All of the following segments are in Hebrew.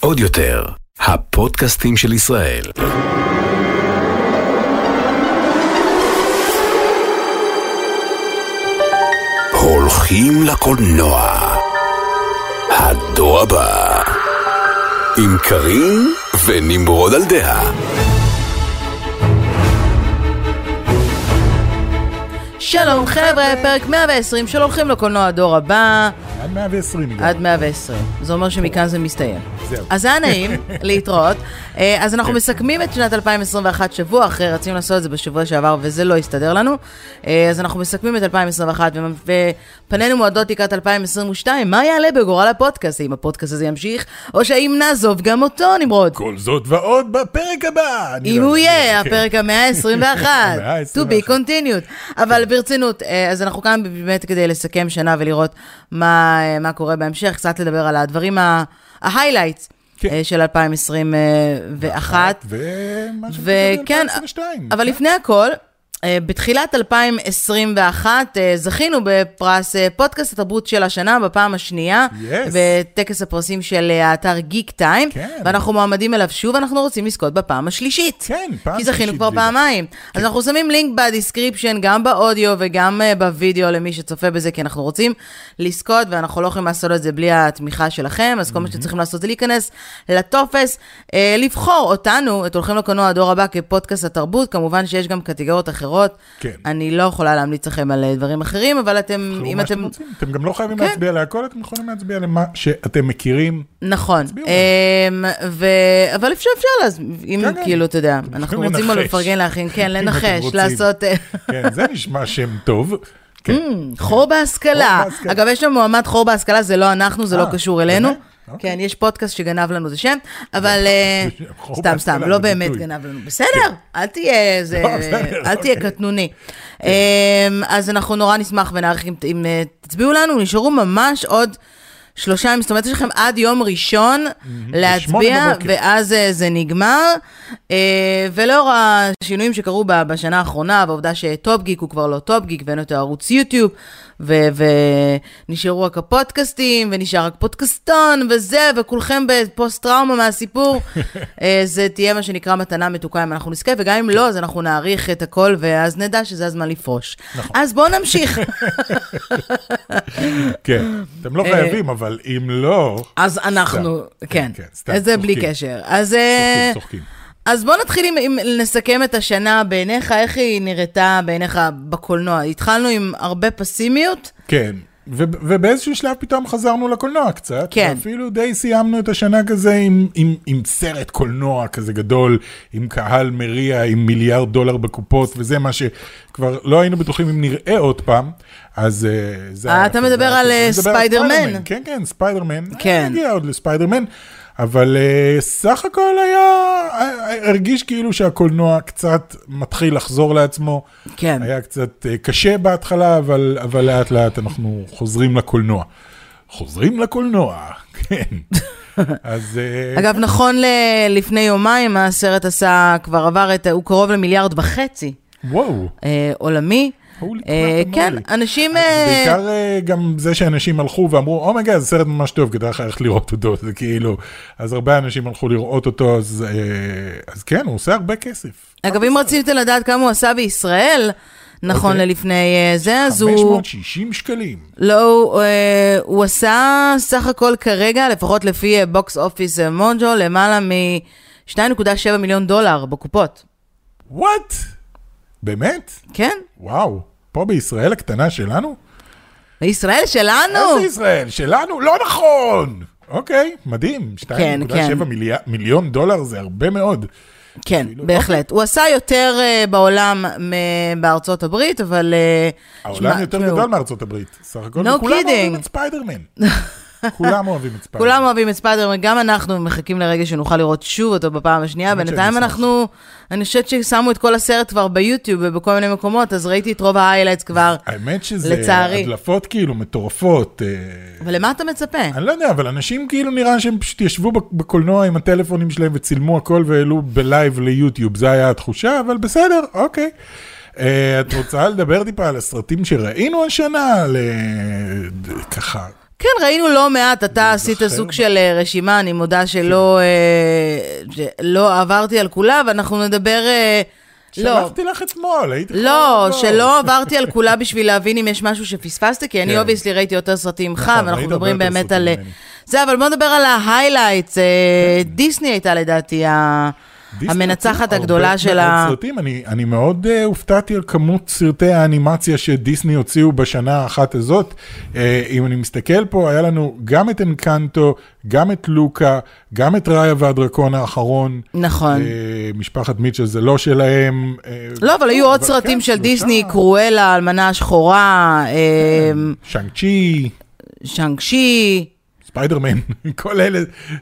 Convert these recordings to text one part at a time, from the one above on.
עוד יותר, הפודקאסטים של ישראל. הולכים לקולנוע. הדור הבא. עם קארין ונמרוד על דעה. שלום חבר'ה, פרק 120 של הולכים לקולנוע הדור הבא, עד 120 הגענו. עד 120. זה אומר שמכאן זה מסתיים. זהו. אז היה נעים להתראות. אה, אז אנחנו מסכמים את שנת 2021 שבוע אחרי, רצינו לעשות את זה בשבוע שעבר וזה לא הסתדר לנו. אה, אז אנחנו מסכמים את 2021 ומ- ופנינו מועדות לקראת 2022. מה יעלה בגורל הפודקאסט? האם הפודקאסט הזה ימשיך, או שהאם נעזוב גם אותו, נמרוד? כל זאת ועוד בפרק הבא. אם הוא. יהיה, כן. הפרק המאה ה-21, to be ה-121. continued. אבל ברצינות, אה, אז אנחנו כאן באמת כדי לסכם שנה ולראות מה מה קורה בהמשך, קצת לדבר על הדברים, ה-highlights כן. אה, של 2021. ומה וכן, ב-2022. אבל לפני הכל, אה, בתחילת 2021 אה, זכינו בפרס אה, פודקאסט התרבות של השנה בפעם השנייה, Yes. בטקס הפרסים של אה, האתר גיק טיים, כן. ואנחנו מועמדים אליו שוב, אנחנו רוצים לזכות בפעם השלישית. כן, פעם כי זכינו שלישית כבר. פעמיים. אז אנחנו שמים לינק ב description, גם באודיו וגם אה, בווידאו למי שצופה בזה, כי אנחנו רוצים לזכות, ואנחנו לא יכולים לעשות את זה בלי התמיכה שלכם, אז כל מה שאתם צריכים לעשות זה להיכנס לטופס, אה, לבחור אותנו, את הולכים לקולנוע הדור הבא כפודקאסט התרבות, כמובן שיש גם קטגוריות אחרות. כן. אני לא יכולה להמליץ לכם על אה, דברים אחרים, אבל אתם, אם אתם... רוצים. אתם גם לא חייבים כן. להצביע להכל, אתם יכולים להצביע למה שאתם מכירים. נכון, אמ, ו... אבל אפשר, אפשר, אז אם כן, כן. כאילו, אתה יודע, אנחנו רוצים לנחש. לפרגן לאחים, כן, לנחש. לעשות... אה, כן, זה נשמע שם טוב. כן. חור בהשכלה. חור בהשכלה. אגב, יש לנו מועמד חור בהשכלה, זה לא אנחנו, זה לא אה, קשור אלינו. אוקיי. כן, יש פודקאסט שגנב לנו את השם, אבל אה, חור סתם, סתם, לא באמת. גנב לנו. בסדר, אל תהיה זה- לא, אל תהיה אוקיי. קטנוני. אמ, אז אנחנו נורא נשמח ונעריך אם- אה, תצביעו לנו, נשארו ממש עוד שלושה ימים, זאת אומרת, יש לכם עד יום ראשון להצביע. ואז אה, זה נגמר. אה, ולאור השינויים שקרו בשנה האחרונה, והעובדה ש TopGeek הוא כבר לא TopGeek, ואין יותר ערוץ יוטיוב, ונשארו רק הפודקאסטים, ונשאר רק פודקאסטון, וזה, וכולכם בפוסט טראומה מהסיפור, אה, זה תהיה מה שנקרא מתנה מתוקה אם אנחנו נזכה, וגם אם לא, אז אנחנו נעריך את הכל, ואז נדע שזה הזמן לפרוש. נכון. אז בואו נמשיך. כן, אתם לא חייבים, אבל אם לא... אז אנחנו. כן, כן, סתם, זה בלי צוחקים. קשר. אז... אה, צוחקים, צוחקים. אז בוא נתחיל עם, עם נסכם את השנה בעיניך, איך היא נראתה בעיניך בקולנוע. התחלנו עם הרבה פסימיות, כן, ו- ובאיזשהו שלב פתאום חזרנו לקולנוע קצת. כן. ואפילו די סיימנו את השנה כזה עם, עם, עם סרט קולנוע כזה גדול, עם קהל מריע, עם מיליארד דולר בקופות, וזה מה שכבר לא היינו בטוחים אם נראה עוד פעם. אז אה, זה אה, אתה. אה, מדבר על ספיידרמן. כן, כן, ספיידרמן. כן. נגיע עוד לספיידרמן. אבל uh, סך הכל היה, אה, הרגיש כאילו שהקולנוע קצת מתחיל לחזור לעצמו. כן. היה קצת אה, קשה בהתחלה, אבל, אבל לאט לאט אנחנו חוזרים לקולנוע. חוזרים לקולנוע, כן. אז... אה, אגב, נכון ל- לפני יומיים, הסרט עשה, כבר עבר את, הוא קרוב למיליארד וחצי וואו. אה, עולמי. אה, כן. אנשים... אה, בעיקר אה, גם זה שאנשים הלכו ואמרו, אומייגה, זה סרט ממש טוב, כדאי לך ללכת לראות אותו, זה כאילו, אז הרבה אנשים הלכו לראות אותו, אז, אה, אז כן, הוא עושה הרבה כסף. אגב, אם רציתם לדעת כמה הוא עשה בישראל, נכון אוקיי. ללפני אה, זה, אז הוא... 560 שקלים. לא, הוא, אה, הוא עשה סך הכל כרגע, לפחות לפי Box Office Mojo, למעלה מ-2.7 מיליון דולר בקופות. What? באמת? כן? וואו. פה בישראל הקטנה שלנו? בישראל שלנו! איזה ישראל? שלנו? לא נכון! אוקיי, מדהים. 2.7 כן, כן. מילי... מיליון דולר זה הרבה מאוד. כן, אפילו- בהחלט. הוא עשה יותר אה, בעולם מ- בארצות הברית, אבל... אה, העולם שמע, יותר גדול מארצות הברית. סך הכל, No וכולם אוהבים. את ספיידרמן. כולם אוהבים את ספיידרמן. כולם אוהבים את ספיידרמן, גם אנחנו מחכים לרגע שנוכל לראות שוב אותו בפעם השנייה. בינתיים אנחנו, אני חושבת ששמו את כל הסרט כבר ביוטיוב ובכל מיני מקומות, אז ראיתי את רוב ה highlights כבר. האמת שזה לצערי. הדלפות כאילו מטורפות. אה, אבל למה אתה מצפה? אני לא יודע, אבל אנשים כאילו נראה שהם פשוט ישבו בק- בקולנוע עם הטלפונים שלהם וצילמו הכל והעלו ב live ליוטיוב, זה היה התחושה, אבל בסדר, אוקיי. אה, את רוצה לדבר טיפה על הסרטים שראינו השנה? על, ככה, כן, ראינו לא מעט, אתה עשית סוג. של אה, רשימה, אני מודה שלא אה, לא עברתי על כולה, ואנחנו נדבר... אה, לא, שלחתי לך אתמול, היית יכולה לא, לבוא. שלא עברתי על כולה בשביל להבין אם יש משהו שפספסתי, כי אני כן. obviously ראיתי יותר סרטים ממך, נכון, ואנחנו מדברים באמת על... זה, אבל בוא נדבר על ה highlights. דיסני הייתה לדעתי ה- המנצחת הגדולה של ה... סרטים. אני, אני מאוד uh, הופתעתי על כמות סרטי האנימציה שדיסני הוציאו בשנה האחת הזאת. Uh, אם אני מסתכל פה, היה לנו גם את אנקנטו, גם את לוקה, גם את ראיה והדרקון האחרון. נכון. Uh, משפחת מיטשל זה לא שלהם. uh, לא, אבל היו עוד אבל סרטים כן, של. דיסני, קרואלה, האלמנה השחורה, אה, שאנג צ'י, שאנג שי. ספיידרמן, כל אלה,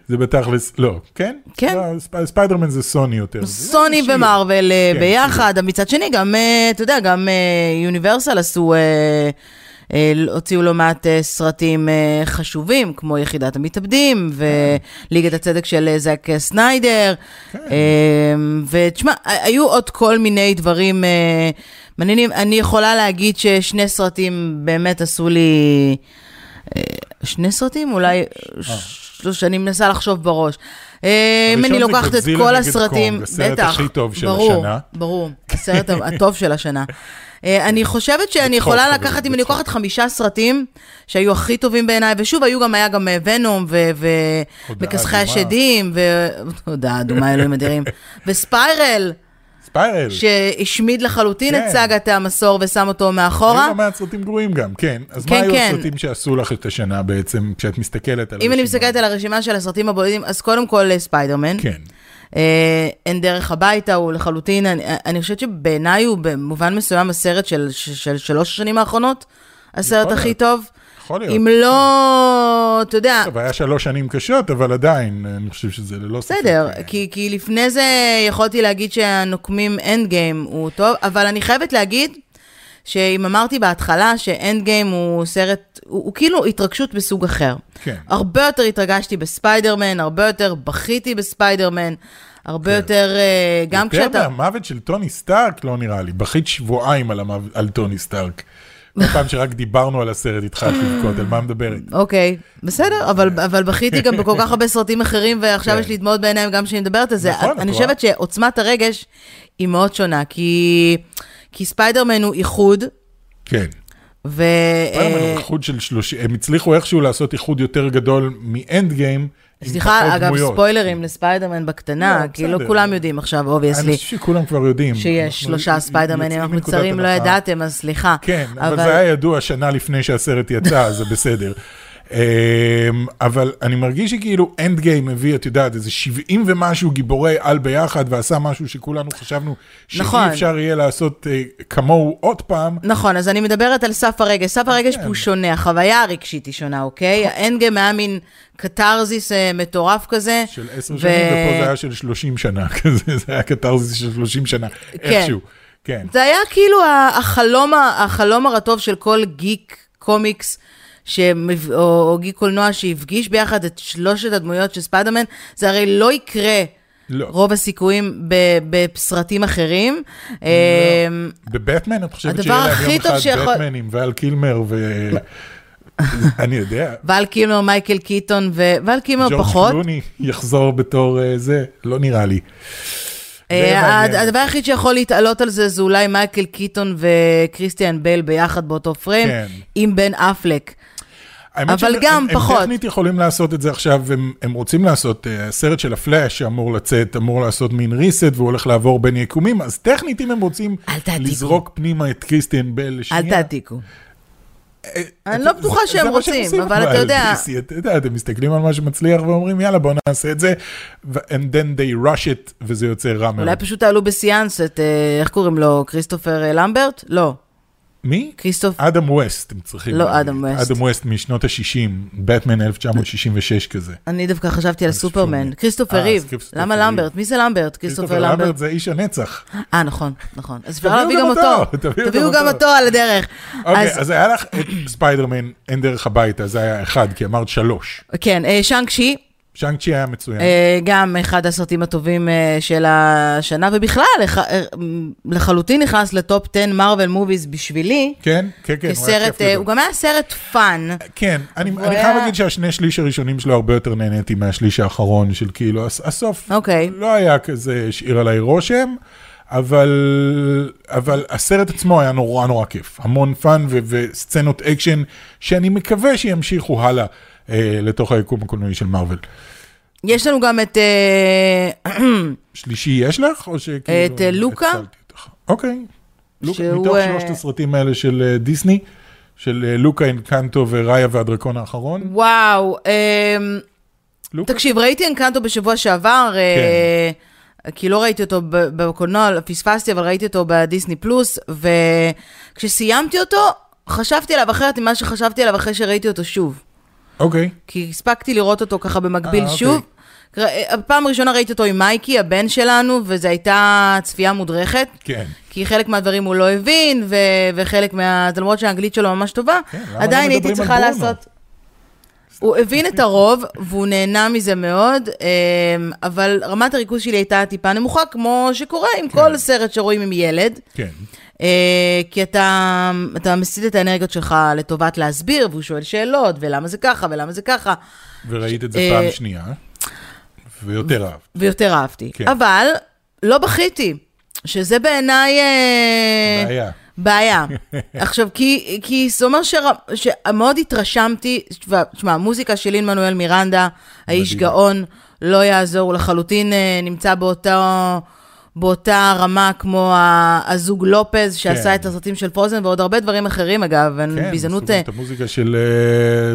זה בתכלס, לא, כן? כן. לא, ספ- ספיידרמן זה סוני יותר. סוני ומרוויל אה, כן, ביחד, אבל מצד שני גם, אה, אתה יודע, גם אה, יוניברסל עשו, הוציאו לא מעט סרטים חשובים, כמו יחידת המתאבדים, וליגת הצדק של זאק סניידר, כן. ותשמע, היו עוד כל מיני דברים מעניינים. אני יכולה להגיד ששני סרטים באמת עשו לי... אה, שני סרטים? אולי שלושה, אני מנסה לחשוב בראש. אה, אם אני לוקחת את כל הסרטים, קונג, הסרט בטח, הכי טוב של ברור, השנה. ברור, הסרט הטוב של השנה. אה, אני חושבת שאני יכולה לקחת, אם אני. לוקחת חמישה סרטים שהיו הכי טובים בעיניי, ושוב, היו גם, היה גם אה, ונום ומכסחי. השדים, והודעה אדומה, אלוהים אדירים, וספיירל, ספיירל. שהשמיד לחלוטין את כן. סאגת המסור ושם אותו היו מאחורה. לא מעט סרטים גרועים גם, כן. אז כן, מה היו כן. הסרטים שעשו לך את השנה בעצם, כשאת מסתכלת על אם אני הרשימה? מסתכלת על הרשימה של הסרטים הבודדים, אז קודם כל אה, ספיידרמן. כן. אה, אין דרך הביתה, הוא לחלוטין, אני, אני חושבת שבעיניי הוא במובן מסוים הסרט של, של, של שלוש השנים האחרונות, הסרט הכי. טוב. יכול להיות. אם לא, אתה יודע, טוב, היה שלוש שנים קשות, אבל עדיין, אני חושב שזה ללא ספק. בסדר, אה, כי, כי לפני זה יכולתי להגיד שהנוקמים אנד גיים הוא טוב, אבל אני חייבת להגיד שאם אמרתי בהתחלה שאנד גיים הוא סרט, הוא, הוא כאילו התרגשות בסוג אחר. כן. הרבה יותר התרגשתי בספיידרמן, הרבה יותר בכיתי בספיידרמן, הרבה כן. יותר, אה, גם יותר כשאתה... מהמוות של טוני סטארק, לא נראה לי. בכית שבועיים על, המוות, על טוני סטארק. כל פעם שרק דיברנו על הסרט, התחלתי לבכות, על מה מדברת? אוקיי, בסדר, אבל, אבל בכיתי גם בכל כך הרבה סרטים אחרים, ועכשיו כן. יש לי דמעות בעיניים גם כשאני מדברת על זה. נכון, אני? חושבת שעוצמת הרגש היא מאוד שונה, כי, ספיידרמן הוא איחוד, כן. ו... ספיידרמן הוא אה, איחוד של 30, הם הצליחו איכשהו לעשות איחוד יותר גדול מאנד גיים. סליחה, אגב, דמויות. ספוילרים לספיידרמן בקטנה, לא, כי לא בסדר. כולם יודעים עכשיו, אני obviously, חושב שכולם כבר יודעים. שיש שלושה ספיידרמנים, אנחנו מצרים, לא. ידעתם, אז סליחה. כן, אבל זה היה ידוע שנה לפני שהסרט יצא, אז זה בסדר. אמ, אבל אני מרגיש שכאילו אנד גיים הביא, את יודעת, איזה 70 ומשהו גיבורי על ביחד, ועשה משהו שכולנו חשבנו שאי נכון. אפשר יהיה לעשות אה, כמוהו עוד פעם. נכון, אז אני מדברת על סף הרגש. סף הרגש כן. הוא שונה, החוויה הרגשית היא שונה, אוקיי? האנד גיים היה מין קתרזיס אה, מטורף כזה. של 10 ו- שנים, ופה זה היה של 30 שנה כזה, זה היה קתרזיס של 30 שנה, איכשהו. כן. זה היה כאילו החלום, החלום הרטוב של כל גיק קומיקס. שמב... או, או גיק קולנוע שהפגיש ביחד את שלושת הדמויות של ספיידרמן, זה הרי לא יקרה לא. רוב הסיכויים ב- בסרטים אחרים. אמ, בבטמן את חושבת שיהיה להם יום אחד שיכול- בטמן עם ואל קילמר ו... אני יודע. ואל קימר, מייקל קיטון, ו- ואל ג'ורג' פחות. קלוני יחזור בתור אה, זה, לא נראה לי. אה. הדבר היחיד שיכול להתעלות על זה, זה אולי מייקל קיטון וקריסטיאן בייל ביחד באותו פריים, כן. עם בן אפלק. אבל שהם- גם הם, פחות. הם טכנית יכולים לעשות את זה עכשיו, הם, הם רוצים לעשות, הסרט של הפלאש שאמור לצאת, אמור לעשות מין reset והוא הולך לעבור בין יקומים, אז טכנית אם הם רוצים אל. לזרוק פנימה את קריסטיאן בייל אל לשנייה. תעתיקו. אה, אני את- לא בטוחה שהם רוצים, אבל אתה יודע- אתה יודע, אתם מסתכלים על מה שמצליח ואומרים, יאללה, בוא נעשה את זה, and then they rush it, וזה יוצא רע מאוד. אולי פשוט תעלו בסיאנס את, אה, איך קוראים לו, כריסטופר אה, למברט? לא. מי? כריסטופ... אדם ווסט, הם צריכים לא להגיד. אדם ווסט. אדם ווסט משנות ה-60, בטמן 1966 כזה. אני דווקא חשבתי על סופרמן. כריסטופר אה, ריב. למה. למברט? מי זה למברט? כריסטופר למברט. זה איש הנצח. אה, נכון, נכון. אז אפשר להביא גם אותו. תביאו גם אותו. על הדרך. אוקיי, אז היה לך את ספיידרמן, אין דרך הביתה, זה היה אחד, כי אמרת שלוש. כן, אה, שאנג שי. שאנג צ'י היה מצוין. אה, גם אחד הסרטים הטובים אה, של השנה, ובכלל, אה, לחלוטין נכנס ל top 10 Marvel movies בשבילי. כן, כן, כן, הוא היה כסרט. הוא גם היה סרט fun. כן, אני, חייב להגיד שהשני שליש הראשונים שלו הרבה יותר נהניתי מהשליש האחרון של כאילו, הס- הסוף אוקיי. לא היה כזה, השאיר עליי רושם, אבל, אבל הסרט עצמו היה נורא נורא כיף. המון fun וסצנות אקשן שאני מקווה שימשיכו הלאה אה, לתוך היקום הקולנועי של מארוול. יש לנו גם את... אה, שלישי יש לך? או שכאילו... את, אה, לוקה? אוקיי. לוקה, מתוך אה, שלושת הסרטים האלה של אה, דיסני, של אה, לוקה, אינקנטו וראיה והדרקון האחרון. וואו, אה? תקשיב, ראיתי אנקנטו בשבוע שעבר, אה, כי לא ראיתי אותו בקולנוע, פספסתי, אבל ראיתי אותו בדיסני פלוס, וכשסיימתי אותו, חשבתי עליו אחרת ממה שחשבתי עליו אחרי שראיתי אותו שוב. אוקיי. כי הספקתי לראות אותו ככה במקביל אה, אוקיי. שוב. ר- הפעם הראשונה ראיתי אותו עם מייקי, הבן שלנו, וזו הייתה צפייה מודרכת. כן. כי חלק מהדברים הוא לא הבין, ו- וחלק מה... זה למרות שהאנגלית שלו ממש טובה, כן, לא עדיין הייתי צריכה? לעשות... הוא הבין את הרוב, והוא נהנה מזה מאוד, אמ, אבל רמת הריכוז שלי הייתה טיפה נמוכה, כמו שקורה עם כל סרט שרואים עם ילד. כן. אה, כי אתה, אתה מסיט את האנרגיות שלך לטובת להסביר, והוא שואל שאלות, ולמה זה ככה, ולמה זה ככה, וראית את זה אה, פעם שנייה, ויותר אהבת. ויותר אהבתי. כן. אבל לא בכיתי, שזה בעיניי... אה, בעיה. בעיה. עכשיו, כי, כי זה אומר שמאוד התרשמתי, תשמע, המוזיקה של לין מנואל מירנדה, האיש. גאון, לא יעזור, הוא לחלוטין נמצא באותו... באותה רמה כמו הזוג לופז, שעשה כן. את הסרטים של פרוזן, ועוד הרבה דברים אחרים, אגב, כן, ביזנות... עשו גם את המוזיקה של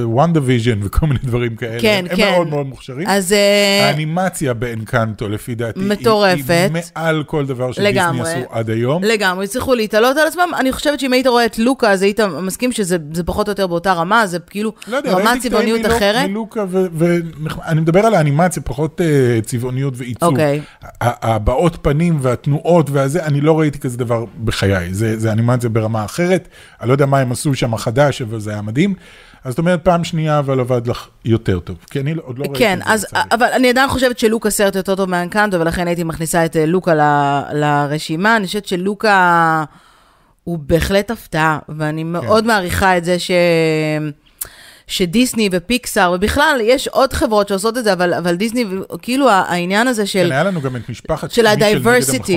וונדה ויז'ן וכל מיני דברים כאלה. כן, הם כן. מאוד מאוד מוכשרים. אז אה, האנימציה באנקנטו, לפי דעתי, היא- מטורפת. היא מעל כל דבר שדיסני. עשו עד היום. לגמרי, הצליחו להתעלות על עצמם. אני חושבת שאם היית רואה את לוקה, אז היית מסכים שזה זה פחות או יותר באותה רמה, זה כאילו לא יודע, רמת ראיתי קטעים צבעוניות מלוק- אחרת. מלוקה, ואני מדבר על האנימציה, פחות אה, צבעוניות ועיצוב. אוקיי. הבעות פנים והתנועות והזה, אני לא ראיתי כזה דבר בחיי. זה זה אנימציה ברמה אחרת. אני לא יודע מה הם עשו שם חדש, אבל זה היה מדהים. אז זאת אומרת, פעם שנייה, אבל עבד לך יותר טוב. כי אני עוד לא ראיתי כן, את זה. לצערי. אבל אני עדיין חושבת שלוקה סרט יותר טוב מאנקנטו, ולכן הייתי מכניסה את אה, לוקה ל- לרשימה. אני חושבת שלוקה הוא בהחלט הפתעה, ואני כן. מאוד מעריכה את זה ש... שדיסני ופיקסאר, ובכלל, יש עוד חברות שעושות את זה, אבל, אבל דיסני, כאילו העניין הזה של... כן, היה לנו גם את משפחת מיטשל.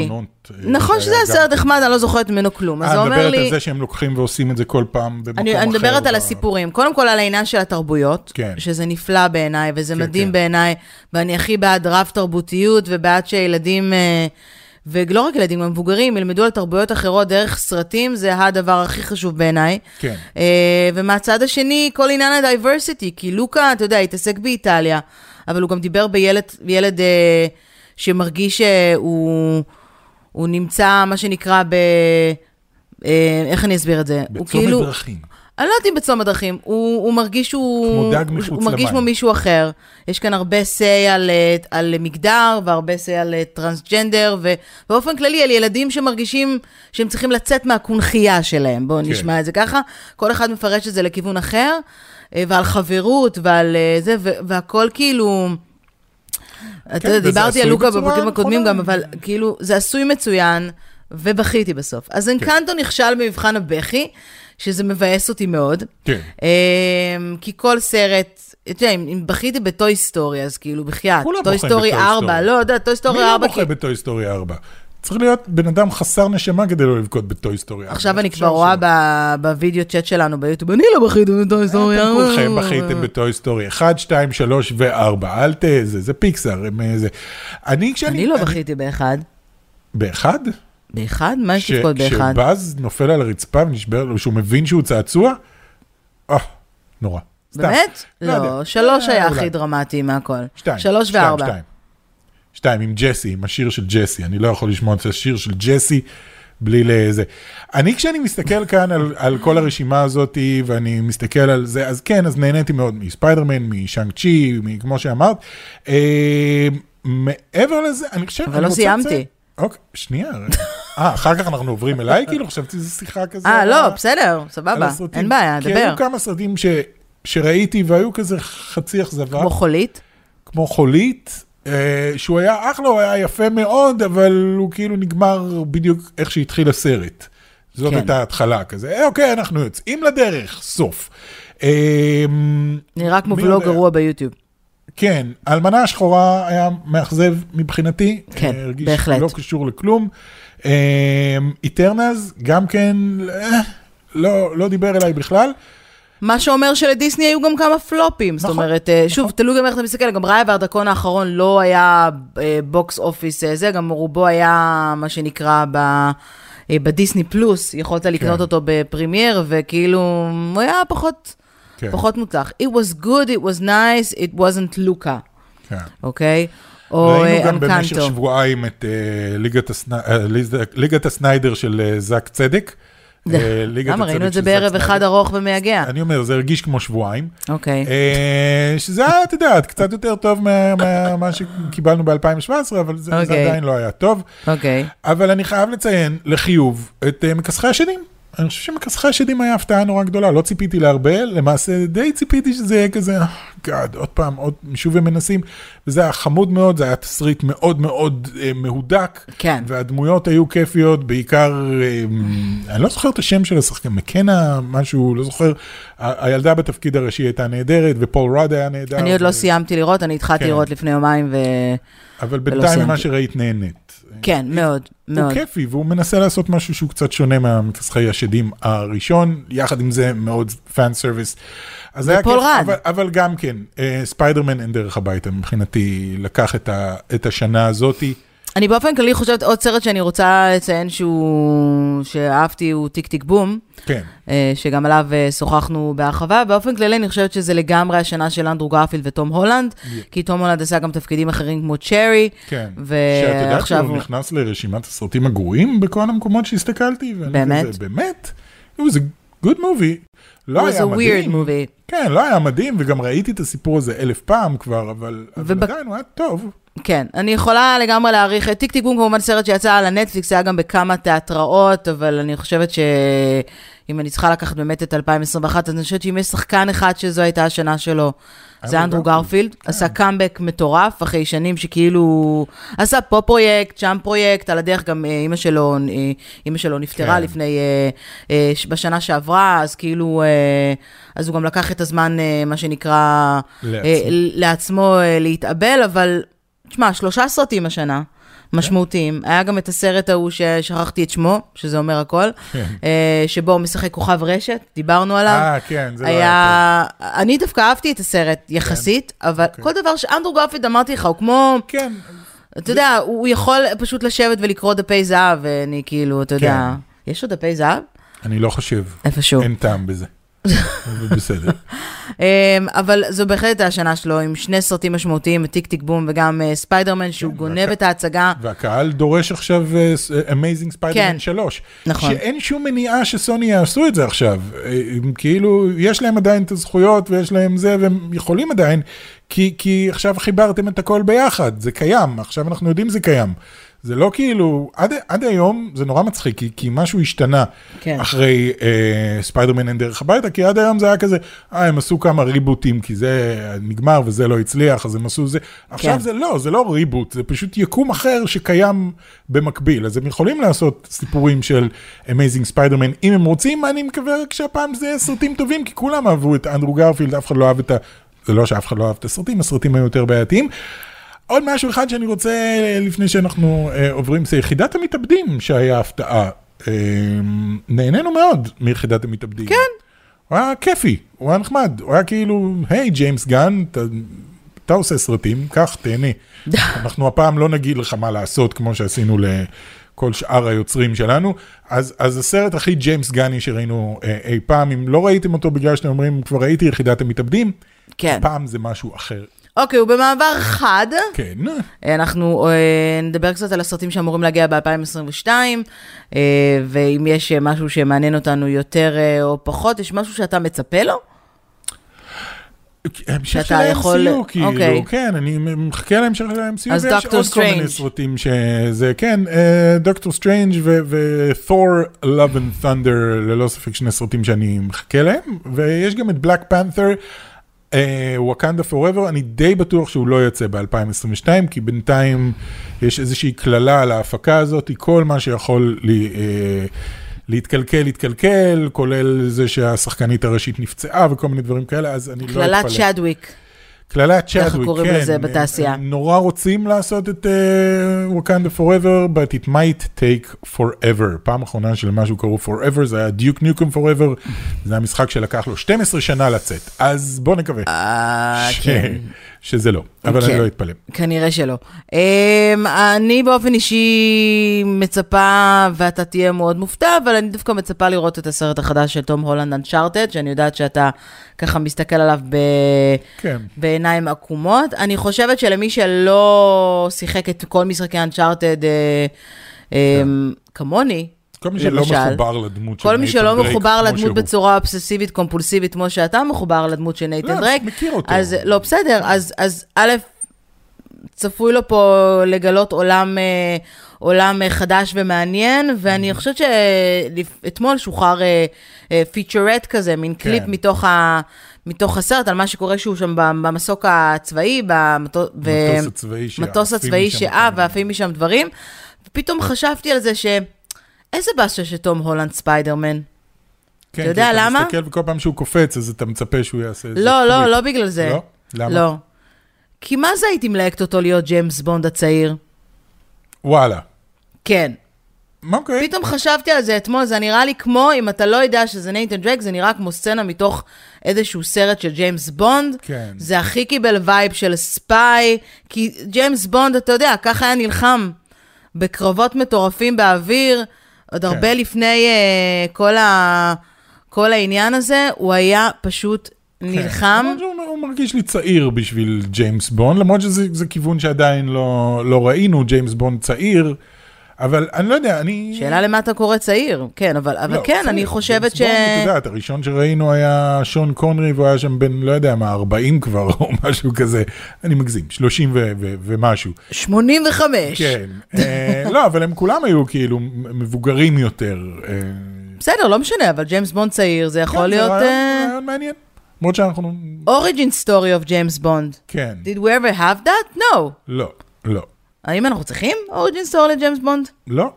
המכונות, אה, נכון שזה היה סרט. נחמד, אני לא זוכרת ממנו כלום. אז אה, זה את אומר מדברת לי... על זה שהם לוקחים ועושים את זה כל פעם במקום אחר. אני, אני מדברת על הסיפורים. קודם כל על העניין של התרבויות, כן. שזה נפלא בעיניי, וזה כן, מדהים כן. בעיניי, ואני הכי בעד רב תרבותיות, ובעד שילדים, אה, ולא רק ילדים, גם מבוגרים, ילמדו על תרבויות אחרות דרך סרטים, זה הדבר הכי חשוב בעיניי. כן. אה, ומהצד השני, כל עניין ה diversity, כי לוקה, אתה יודע, התעסק באיטליה, אבל הוא גם דיבר בילד ילד, אה, שמרגיש שהוא הוא נמצא, מה שנקרא, ב... אה, איך אני אסביר את זה? בצומת כאילו... דרכים. אני לא יודעת אם בצומת דרכים, הוא, הוא מרגיש שהוא... כמו דג מחוץ הוא מרגיש. כמו מישהו אחר. יש כאן הרבה say על, אה, על מגדר, והרבה say על אה, טרנסג'נדר, ובאופן כללי על ילדים שמרגישים שהם צריכים לצאת מהקונכייה שלהם. בואו כן. נשמע את זה ככה. כל אחד מפרש את זה לכיוון אחר, אה, ועל חברות, ועל זה, והכל כאילו... אתה יודע, דיברתי על לוקה בפרקים הקודמים. גם, אבל כאילו, זה עשוי מצוין, ובכיתי בסוף. אז אנקנטו נכשל במבחן הבכי, שזה מבאס אותי מאוד. כן. אמ, כי כל סרט, אתה יודע, אם בכיתי בטוי סטורי, אז כאילו, בחייאת, כולם טוי סטורי בטוי 4, סטורי. לא יודע, טוי מי סטורי לא 4, בוכה בטוי סטורי 4? צריך להיות בן אדם חסר נשמה כדי לא לבכות בטוי סטורי 4. עכשיו אני כבר רואה בווידאו צ'אט שלנו ביוטיוב, אני לא בכיתי בטוי סטורי 4. אתם כולכם בכיתם בטוי סטורי 1, 2, 3 ו-4. אל ת... זה, זה פיקסאר. אה, זה. אני כשאני... אני לא בכיתי באחד. באחד? באחד? מה יש לבכות באחד? כשבאז נופל על הרצפה ונשבר לו, שהוא מבין שהוא צעצוע? אה, נורא. באמת? לא. לא, שלוש אה, היה אולי. הכי דרמטי מהכל. שתיים. שלוש שתיים, וארבע. שתיים. שתיים, עם ג'סי, עם השיר של ג'סי. אני לא יכול לשמוע את השיר של ג'סי בלי לזה. אני, כשאני מסתכל כאן על, על כל הרשימה הזאת, ואני מסתכל על זה, אז כן, אז נהניתי מאוד מספיידרמן, משאנג צ'י, כמו שאמרת. אה, מעבר לזה, אני חושב... אבל לא סיימתי. אוקיי, שנייה. אה, אחר כך אנחנו עוברים אליי? כאילו, חשבתי שזו שיחה כזה. אה, לא, בסדר, סבבה. אין בעיה, כי דבר. היו כמה סרטים ש... שראיתי והיו כזה חצי אכזבה. כמו חולית? כמו חולית, אה, שהוא היה אחלה, הוא היה יפה מאוד, אבל הוא כאילו נגמר בדיוק איך שהתחיל הסרט. זאת כן. הייתה ההתחלה כזה, "אה, אוקיי, אנחנו יוצאים לדרך, סוף. אה, נראה כמו ולוג יודע? גרוע ביוטיוב. כן, האלמנה השחורה היה מאכזב מבחינתי. כן, אה, הרגיש בהחלט. לא קשור לכלום. Eternals, גם כן, אה, לא, לא דיבר אליי בכלל. מה שאומר שלדיסני היו גם כמה פלופים. זאת נכון, אומרת, אה, שוב, תלוי גם איך אתה מסתכל, גם ראיה והדרקון האחרון לא היה אה, box office אה, זה, גם רובו היה מה שנקרא ב... אה, בדיסני פלוס, יכולת לקנות כן. אותו ב Premier, וכאילו, הוא היה פחות, כן, פחות מוצלח. It was good, it was nice, it wasn't לוקה, כן. אוקיי? או ראינו אה, גם במשך אנקנטו. שבועיים את אה, ליגת הסני- אה, ליגת הסניידר של זאק צדק. למה? ראינו את זה בערב אחד. ארוך ומייגע. אני אומר, זה הרגיש כמו שבועיים. אוקיי. שזה היה, את יודעת, קצת יותר טוב מה- מה- מה שקיבלנו ב-2017, אבל זה אוקיי. עדיין לא היה טוב. אוקיי. אבל אני חייב לציין לחיוב את מכסחי השדים. אני חושב שמכסחי השדים היה הפתעה נורא גדולה, לא ציפיתי להרבה, למעשה די ציפיתי שזה יהיה כזה, גאד, עוד פעם, עוד שוב הם מנסים, וזה היה חמוד מאוד, זה היה תסריט מאוד מאוד אה, מהודק, כן. והדמויות היו כיפיות, בעיקר, אה, אני לא זוכר את השם של השחקן, מקנה, משהו, לא זוכר, ה- הילדה בתפקיד הראשי הייתה נהדרת, ופול רד היה נהדר. אני עוד לא ו- סיימתי לראות, אני התחלתי כן. לראות לפני יומיים, ו... אבל בינתיים ממה. שראית נהנית. כן, מאוד, הוא מאוד. כיפי, והוא מנסה לעשות משהו שהוא קצת שונה מהמכסחי השדים הראשון, יחד עם זה מאוד fan service. אז זה היה כיף, רד. אבל, אבל גם כן, אה, ספיידרמן אין דרך הביתה, מבחינתי לקח את, ה, את השנה הזאתי. אני באופן כללי חושבת, עוד סרט שאני רוצה לציין שהוא, שאהבתי הוא טיק טיק בום, כן, אה, שגם עליו אה, שוחחנו בהרחבה. באופן כללי אני חושבת שזה לגמרי השנה של אנדרו גרפילד ותום הולנד, כי תום הולנד עשה גם תפקידים אחרים כמו צ'רי, כן. שאת יודעת שהוא הוא... נכנס לרשימת הסרטים הגרועים בכל המקומות שהסתכלתי? באמת? כזה, באמת? It was a good movie. לא It was היה a weird מדהים. movie. כן, לא היה מדהים, וגם ראיתי את הסיפור הזה אלף פעם כבר, אבל, אבל וב- עדיין הוא היה טוב. כן, אני יכולה לגמרי להעריך, טיק טיק בום כמובן סרט שיצא על הנטפליקס, היה גם בכמה תיאטראות, אבל אני חושבת שאם אני צריכה לקחת באמת את 2021, אז אני חושבת שאם יש שחקן אחד שזו הייתה השנה שלו, זה אנדרו גרפילד, גרפילד, עשה קאמבק מטורף, אחרי שנים שכאילו, עשה פה פרויקט, שם פרויקט, על הדרך גם אה, אימא שלו, אה, אימא שלו נפטרה כן. לפני, אה, אה, בשנה שעברה, אז כאילו, אה, אז הוא גם לקח את הזמן, אה, מה שנקרא, לעצמו. אה, לעצמו אה, להתאבל, אבל, תשמע, שלושה סרטים השנה. משמעותיים. היה גם את הסרט ההוא ששכחתי את שמו, שזה אומר הכל, כן. אה, שבו הוא משחק כוכב רשת, דיברנו עליו. אה, כן, זה לא היה טוב. היה... אני דווקא אהבתי את הסרט יחסית, אבל כל דבר שאנדרו גרפילד, אמרתי לך, הוא כמו, כן, אתה יודע, הוא יכול פשוט לשבת ולקרוא דפי זהב, ואני כאילו, אתה יודע, יש לו דפי זהב? אני לא חושב. איפשהו. אין טעם בזה. בסדר. אמ, אבל זו בהחלט השנה שלו, עם שני סרטים משמעותיים, טיק טיק בום וגם אה, ספיידרמן, שהוא גונב והק- את ההצגה. והקהל דורש עכשיו אמייזינג ספיידרמן כן. 3. נכון. שאין שום מניעה שסוני יעשו את זה עכשיו. אה, כאילו, יש להם עדיין את הזכויות ויש להם זה, והם יכולים עדיין, כי עכשיו חיברתם את הכל ביחד, זה קיים, עכשיו אנחנו יודעים זה קיים. זה לא כאילו, עד, עד היום זה נורא מצחיק, כי, כי משהו השתנה כן. אחרי אה, ספיידרמן אין דרך הביתה, כי עד היום זה היה כזה, אה, הם עשו כמה ריבוטים, כי זה נגמר וזה לא הצליח, אז הם עשו זה. עכשיו כן. זה לא, זה לא ריבוט, זה פשוט יקום אחר שקיים במקביל. אז הם יכולים לעשות סיפורים של אמייזינג ספיידרמן, אם הם רוצים, אני מקווה רק שהפעם זה יהיה סרטים טובים, כי כולם אהבו את אנדרו גרפילד, אף אחד לא אהב את ה... זה לא שאף אחד לא אהב את הסרטים, הסרטים היו יותר בעייתיים. עוד משהו אחד שאני רוצה, לפני שאנחנו אה, עוברים, זה יחידת המתאבדים, שהיה הפתעה. אה, נהנינו מאוד מיחידת המתאבדים. כן. הוא היה כיפי, הוא היה נחמד, הוא היה כאילו, היי ג'יימס גן, אתה, אתה עושה סרטים, קח, תהנה. אנחנו הפעם לא נגיד לך מה לעשות, כמו שעשינו לכל שאר היוצרים שלנו. אז, אז הסרט הכי ג'יימס גני שראינו אה, אי פעם, אם לא ראיתם אותו בגלל שאתם אומרים, כבר ראיתי יחידת המתאבדים, כן. פעם זה משהו אחר. אוקיי, הוא במעבר חד. כן. אנחנו אה, נדבר קצת על הסרטים שאמורים להגיע ב-2022, אה, ואם יש אה, משהו שמעניין אותנו יותר אה, או פחות, יש משהו שאתה מצפה לו? המשך של שאתה יכול- ה-MCU, כאילו, אוקיי. כן, אני מחכה להמשך של ה-MCU, ויש דוקטור עוד כל מיני. סרטים שזה, כן, דוקטור סטרנג' ו-Thor, Love and Thunder, ללא ספק שני סרטים שאני מחכה להם, ויש גם את בלק פנת'ר, וואקנדה פוראבר, אני די בטוח שהוא לא יוצא ב-2022, כי בינתיים יש איזושהי קללה על ההפקה הזאת, כל מה שיכול לי, אה, להתקלקל, להתקלקל, כולל זה שהשחקנית הראשית נפצעה וכל מיני דברים כאלה, אז אני לא אתפלא. קללת צ'אדוויק. קללת צ'אדוויק, כן. קוראים לזה בתעשייה. הם נורא רוצים לעשות את uh, forever, but it might take forever. פעם אחרונה שלמשהו קראו forever, זה היה דיוק ניוקום forever, זה היה משחק שלקח לו 12 שנה לצאת. אז בוא נקווה אה, ש... כן. שזה לא, אבל כן. אני לא אתפלא. כנראה שלא. Um, אני באופן אישי מצפה, ואתה תהיה מאוד מופתע, אבל אני דווקא מצפה לראות את הסרט החדש של תום הולנד אנצ'ארטד, שאני יודעת שאתה ככה מסתכל עליו ב... כן. בעיניים עקומות. אני חושבת שלמי שלא שיחק את כל משחקי אנצ'ארטד אה, אה, כמוני, כל מי שלא למשל, מחובר לדמות של כל מי נייתן שלא דרייק, מחובר לדמות. בצורה אובססיבית קומפולסיבית, כמו שאתה מחובר לדמות של נייתן לא, דרייק, מכיר אותו. אז לא, בסדר, אז, אז א', צפוי לו פה לגלות עולם, אה, עולם אה, חדש ומעניין, ואני חושבת שאתמול שוחרר featurette כזה, מין קליפ כן. מתוך, ה, מתוך הסרט, על מה שקורה שהוא שם במסוק הצבאי, במטוס, מטוס הצבאי דברים. ועפים משם דברים, ופתאום חשבתי על זה ש... איזה באסה שתום הולנד ספיידרמן. כן, אתה יודע כי למה? אתה מסתכל וכל פעם שהוא קופץ, אז אתה מצפה שהוא יעשה איזה לא, לא. לא בגלל זה. לא? למה? לא. כי מה זה הייתי מלהקת אותו להיות ג'יימס בונד הצעיר? וואלה. כן. אוקיי. פתאום חשבתי על זה אתמול, זה נראה לי כמו, אם אתה לא יודע שזה נייתן דרייק, זה נראה כמו סצנה מתוך איזשהו סרט של ג'יימס בונד. כן. זה הכי קיבל vibe של spy, כי ג'יימס בונד, אתה יודע, ככה היה נלחם בקרבות מטורפים באוויר, עוד כן. הרבה לפני uh, כל, ה... כל העניין הזה, הוא היה פשוט נלחם. למרות שהוא- הוא מרגיש לי צעיר בשביל ג'יימס בונד, למרות שזה זה כיוון שעדיין לא, לא ראינו, ג'יימס בונד צעיר, אבל אני לא יודע, אני... שאלה למה אתה קורא צעיר, כן, אבל, אבל לא, כן, בסדר, אני חושבת ש... את יודעת, הראשון שראינו היה שון קונרי, והוא היה שם בן, לא יודע מה, 40 כבר, או משהו כזה, אני מגזים, 30 ו- ו- ומשהו. 85. כן, אה, לא, אבל הם כולם היו כאילו מבוגרים יותר. אה, בסדר, לא משנה, אבל ג'יימס בונד צעיר, זה יכול כן, להיות... זה רעיון רעיון מעניין. למרות שאנחנו... origin story of ג'יימס בונד. כן, Did we ever have that? No. לא, לא. האם אנחנו צריכים origin story לג'יימס בונד? לא.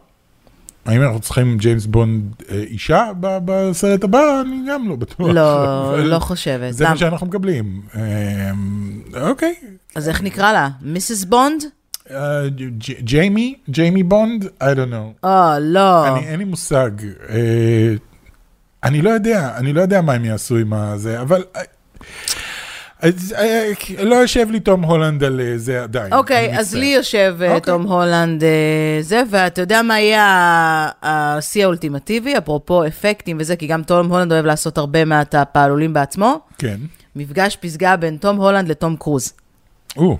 האם אנחנו צריכים ג'יימס בונד אה, אישה בסרט הבא? אני גם לא בטוח. לא, לא חושבת. זה? מה שאנחנו מקבלים. אה, אוקיי. אז איך נקרא לה? מיסיס בונד? אה, ג'יימי? ג'יימי בונד? I don't know. או, לא. אין לי מושג. אה, אני לא יודע, אני לא יודע מה הם יעשו עם הזה, אבל... אה, אז, אה, לא יושב לי תום הולנד על אה, זה עדיין. אוקיי, אז. לי יושב אוקיי. תום הולנד זה, ואתה יודע מה יהיה השיא האולטימטיבי, אפרופו אפקטים וזה, כי גם תום הולנד אוהב לעשות הרבה מהפעלולים בעצמו. כן. מפגש פסגה בין תום הולנד לתום קרוז. או,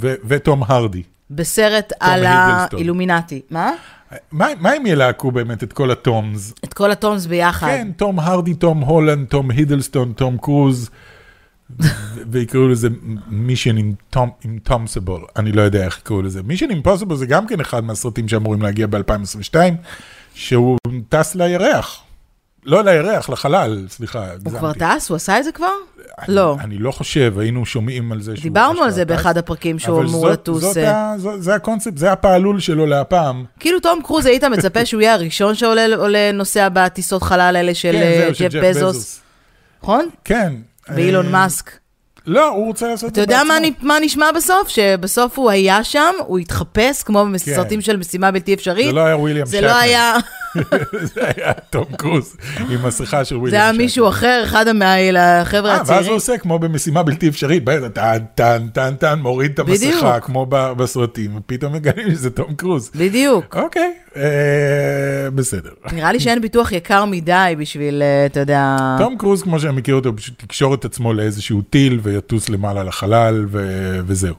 ותום הרדי. בסרט על. האילומינטי. מה? מה, מה אם ילהקו באמת את כל התומס? את כל התומס ביחד. כן, תום הרדי, תום הולנד, תום הידלסטון, תום קרוז, ויקראו לזה מישן עם תומסבול, אני לא יודע איך יקראו לזה. מישן אימפוסיבול זה גם כן אחד מהסרטים שאמורים להגיע ב-2022, שהוא טס לירח. לא לירח, לחלל, סליחה, הוא הגזמתי. כבר טס? הוא עשה את זה כבר? אני- לא. אני לא חושב, היינו שומעים על זה שהוא... דיברנו על זה. באחד הפרקים שהוא אבל אמור לטוס. זאת אה, זה הקונספט, זה הפעלול שלו להפעם. כאילו תום קרוז, היית מצפה שהוא יהיה הראשון שעולה עולה נוסע בטיסות חלל האלה של כן, אה, של ג'ף בזוס, נכון? כן. ואילון אה, מאסק. לא, הוא רוצה לעשות את אתה זה יודע מה, בעצמו. נ- מה נשמע בסוף? שבסוף הוא היה שם, הוא התחפש, כמו בסרטים של משימה בלתי אפשרית. זה לא היה וויליאם זה לא שטנר. היה, זה היה תום קרוז עם מסכה של זה וויליאם היה שטנר. מישהו אחר, אחד מהחבר'ה אה, ואז הוא הצעירים. עושה כמו במשימה בלתי אפשרית, טן, טן, טן, טן, מוריד את המסכה. כמו בסרטים, ופתאום מגלים שזה תום קרוז. בדיוק. אוקיי, אה, בסדר. נראה לי שאין ביטוח יקר מדי בשביל, אה, אתה יודע... תום קרוז, כמו שאני מכיר אותו, פשוט יקשור את עצמו לאיזשהו טיל ויטוס למעלה לחלל, ו- וזהו.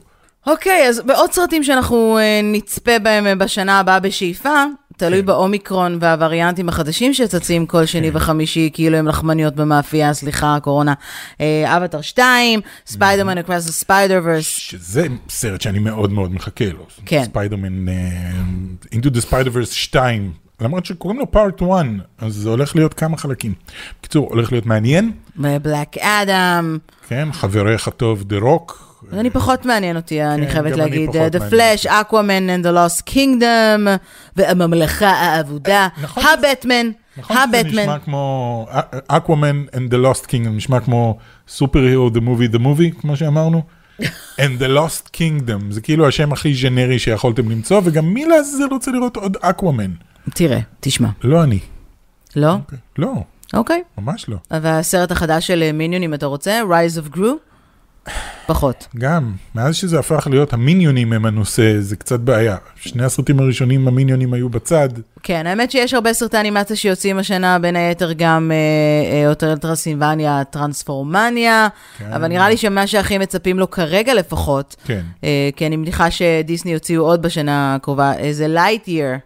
אוקיי, אז בעוד סרטים שאנחנו אה, נצפה בהם אה, בשנה הבאה בשאיפה, תלוי כן. באומיקרון והווריאנטים החדשים שצצים כל שני וחמישי, כאילו הם לחמניות במאפייה, סליחה, קורונה. אה, אווטאר 2, ספיידרמן Across the Spider-Verse. שזה סרט שאני מאוד מאוד מחכה לו. כן. ספיידרמן, אה, Into the Spider-Verse 2, למרות שקוראים לו Part 1, אז זה הולך להיות כמה חלקים. בקיצור, הולך להיות מעניין, Black Adam. כן, חברך הטוב The Rock. אני פחות מעניין אותי, אני חייבת אני להגיד. פחות The. Flash, Aquaman and the Lost Kingdom, והממלכה האבודה, נכון הבטמן, נכון שזה הבטמן. נשמע כמו אקוואמן and the Lost Kingdom, נשמע כמו סופר הירו the movie the movie, כמו שאמרנו. and the Lost Kingdom, זה כאילו השם הכי ג'נרי שיכולתם למצוא, וגם מי לעזאזל רוצה לראות עוד אקוואמן? תראה, תשמע. לא אני. לא? אוקיי. לא, אוקיי. ממש לא. והסרט החדש של מיניונים, אתה רוצה? Rise of Gru? פחות. גם, מאז שזה הפך להיות המיניונים הם הנושא, זה קצת בעיה. שני הסרטים הראשונים המיניונים היו בצד. כן, האמת שיש הרבה סרטי אנימציה שיוצאים השנה, בין היתר גם אה, אה, Hotel Transylvania, Transformania, כן. אבל נראה לי שמה שהכי מצפים לו כרגע לפחות, כן. אה, כי אני מניחה שדיסני יוציאו עוד בשנה הקרובה, איזה Lightyear.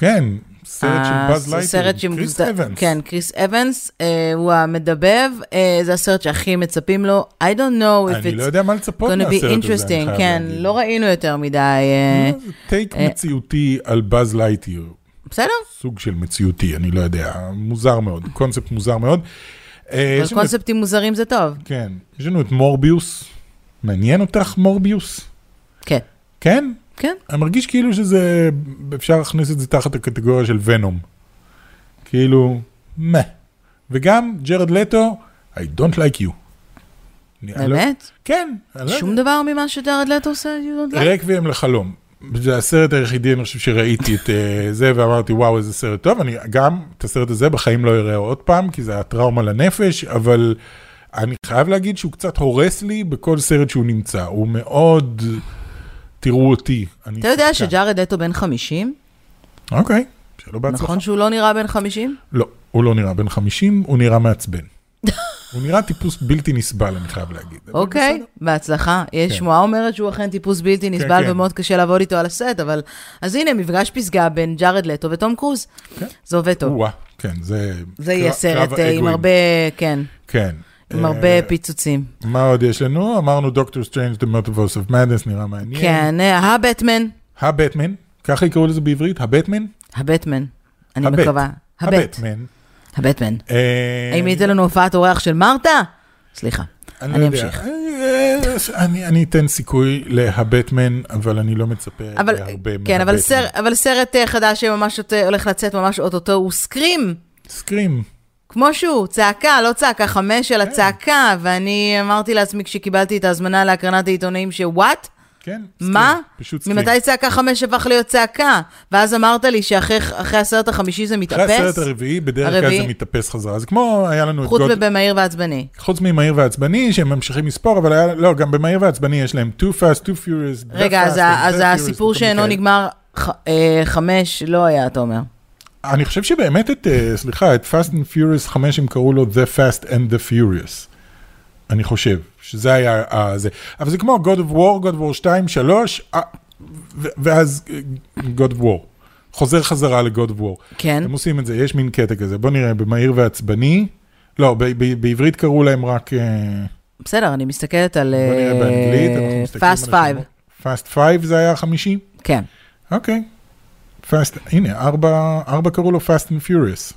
כן, סרט של באז לייטיר, קריס אבנס. כן, קריס אבנס, אה, הוא המדבב, אה, זה הסרט שהכי מצפים לו. I don't know if אני לא it's יודע מה לצפות מהסרט הזה, כן. לא ראינו יותר מדי. אה, Take מציאותי על באז לייטיר. בסדר? סוג של מציאותי, אני לא יודע, מוזר מאוד, קונספט מוזר מאוד. אבל קונספטים מוזרים זה טוב. כן, יש לנו את מורביוס. מעניין אותך מורביוס? כן. כן? כן. אני מרגיש כאילו שזה, אפשר להכניס את זה תחת הקטגוריה של Venom. כאילו, מה. וגם ג'רד לטו, I don't like you. לא- באמת? כן. לא שום. דבר ממה שג'רד לטו עושה, you don't like? רקבים לחלום. זה הסרט היחידי, אני חושב שראיתי את אה, זה, ואמרתי, וואו, איזה סרט טוב. אני גם את הסרט הזה בחיים לא אראה עוד פעם, כי זה היה טראומה לנפש, אבל אני חייב להגיד שהוא קצת הורס לי בכל סרט שהוא נמצא. הוא מאוד, תראו אותי. אתה יודע. שג'רד לטו בן 50? אוקיי, שלא בהצלחה. נכון שהוא לא נראה בן 50? לא, הוא לא נראה בן 50, הוא נראה מעצבן. הוא נראה טיפוס בלתי נסבל, אני חייב להגיד. אוקיי. בהצלחה. יש כן. שמועה אומרת שהוא אכן טיפוס בלתי נסבל כן. ומאוד קשה לעבוד איתו על הסט, אבל... אז הנה, מפגש פסגה בין ג'רד לטו ותום קרוז. כן. זה עובד טוב. כן, זה... זה יהיה סרט אה, עם. הרבה, כן, כן. עם אה, הרבה פיצוצים. מה עוד יש לנו? אמרנו דוקטור סטרנג' The Multiverse of Madness, נראה מעניין. כן, אה, הבטמן, הבטמן, ככה יקראו לזה בעברית? הבטמן? הבטמן. אני. מקווה. הבט. הבטמן. הבטמן. אה, האם ייתן לנו הופעת אורח של מרתה? סליחה, אני לא. אמשיך. אה, אני אני אתן סיכוי להבטמן, אבל אני לא מצפה אבל, להרבה כן, אבל מהבטמן. סרט, אבל סרט אה, חדש שממש הולך לצאת ממש אוטוטו הוא סקרים. סקרים. כמו שהוא, צעקה, לא צעקה חמש, אלא כן. צעקה, ואני אמרתי לעצמי כשקיבלתי את ההזמנה להקרנת העיתונאים שוואט? כן, סקרים. מה? פשוט סקרים. ממתי צעקה חמש הפך להיות צעקה? ואז אמרת לי שאחרי אחרי הסרט החמישי זה אחרי מתאפס? הסרט הרביעי, בדרך כלל. זה מתאפס חזרה. זה כמו, היה לנו את חוץ גוד... מבמהיר ועצבני. חוץ ממהיר ועצבני, שהם ממשיכים לספור, אבל היה, לא, גם במהיר ועצבני יש להם too fast, too furious, רגע, אז fastest, ה- אז the הסיפור שאינו. נגמר ח- אה, חמש לא היה, אתה אומר. אני חושב שבאמת את, אה, סליחה, את Fast and Furious 5 הם קראו לו The Fast and the Furious. אני חושב, שזה היה ה- זה. אבל זה כמו God of War, God of War 2, 3, אה, ואז God of War. חוזר חזרה ל-God of War. כן. הם עושים את זה, יש מין קטע כזה. בוא נראה, במהיר ועצבני, לא, בעברית קראו להם רק... בסדר, אני מסתכלת על בוא נראה באנגלית, אנחנו מסתכלים על Fast Five. Fast 5 זה היה החמישי? כן. אוקיי. Fast, הנה, ארבע, ארבע קראו לו Fast and Furious.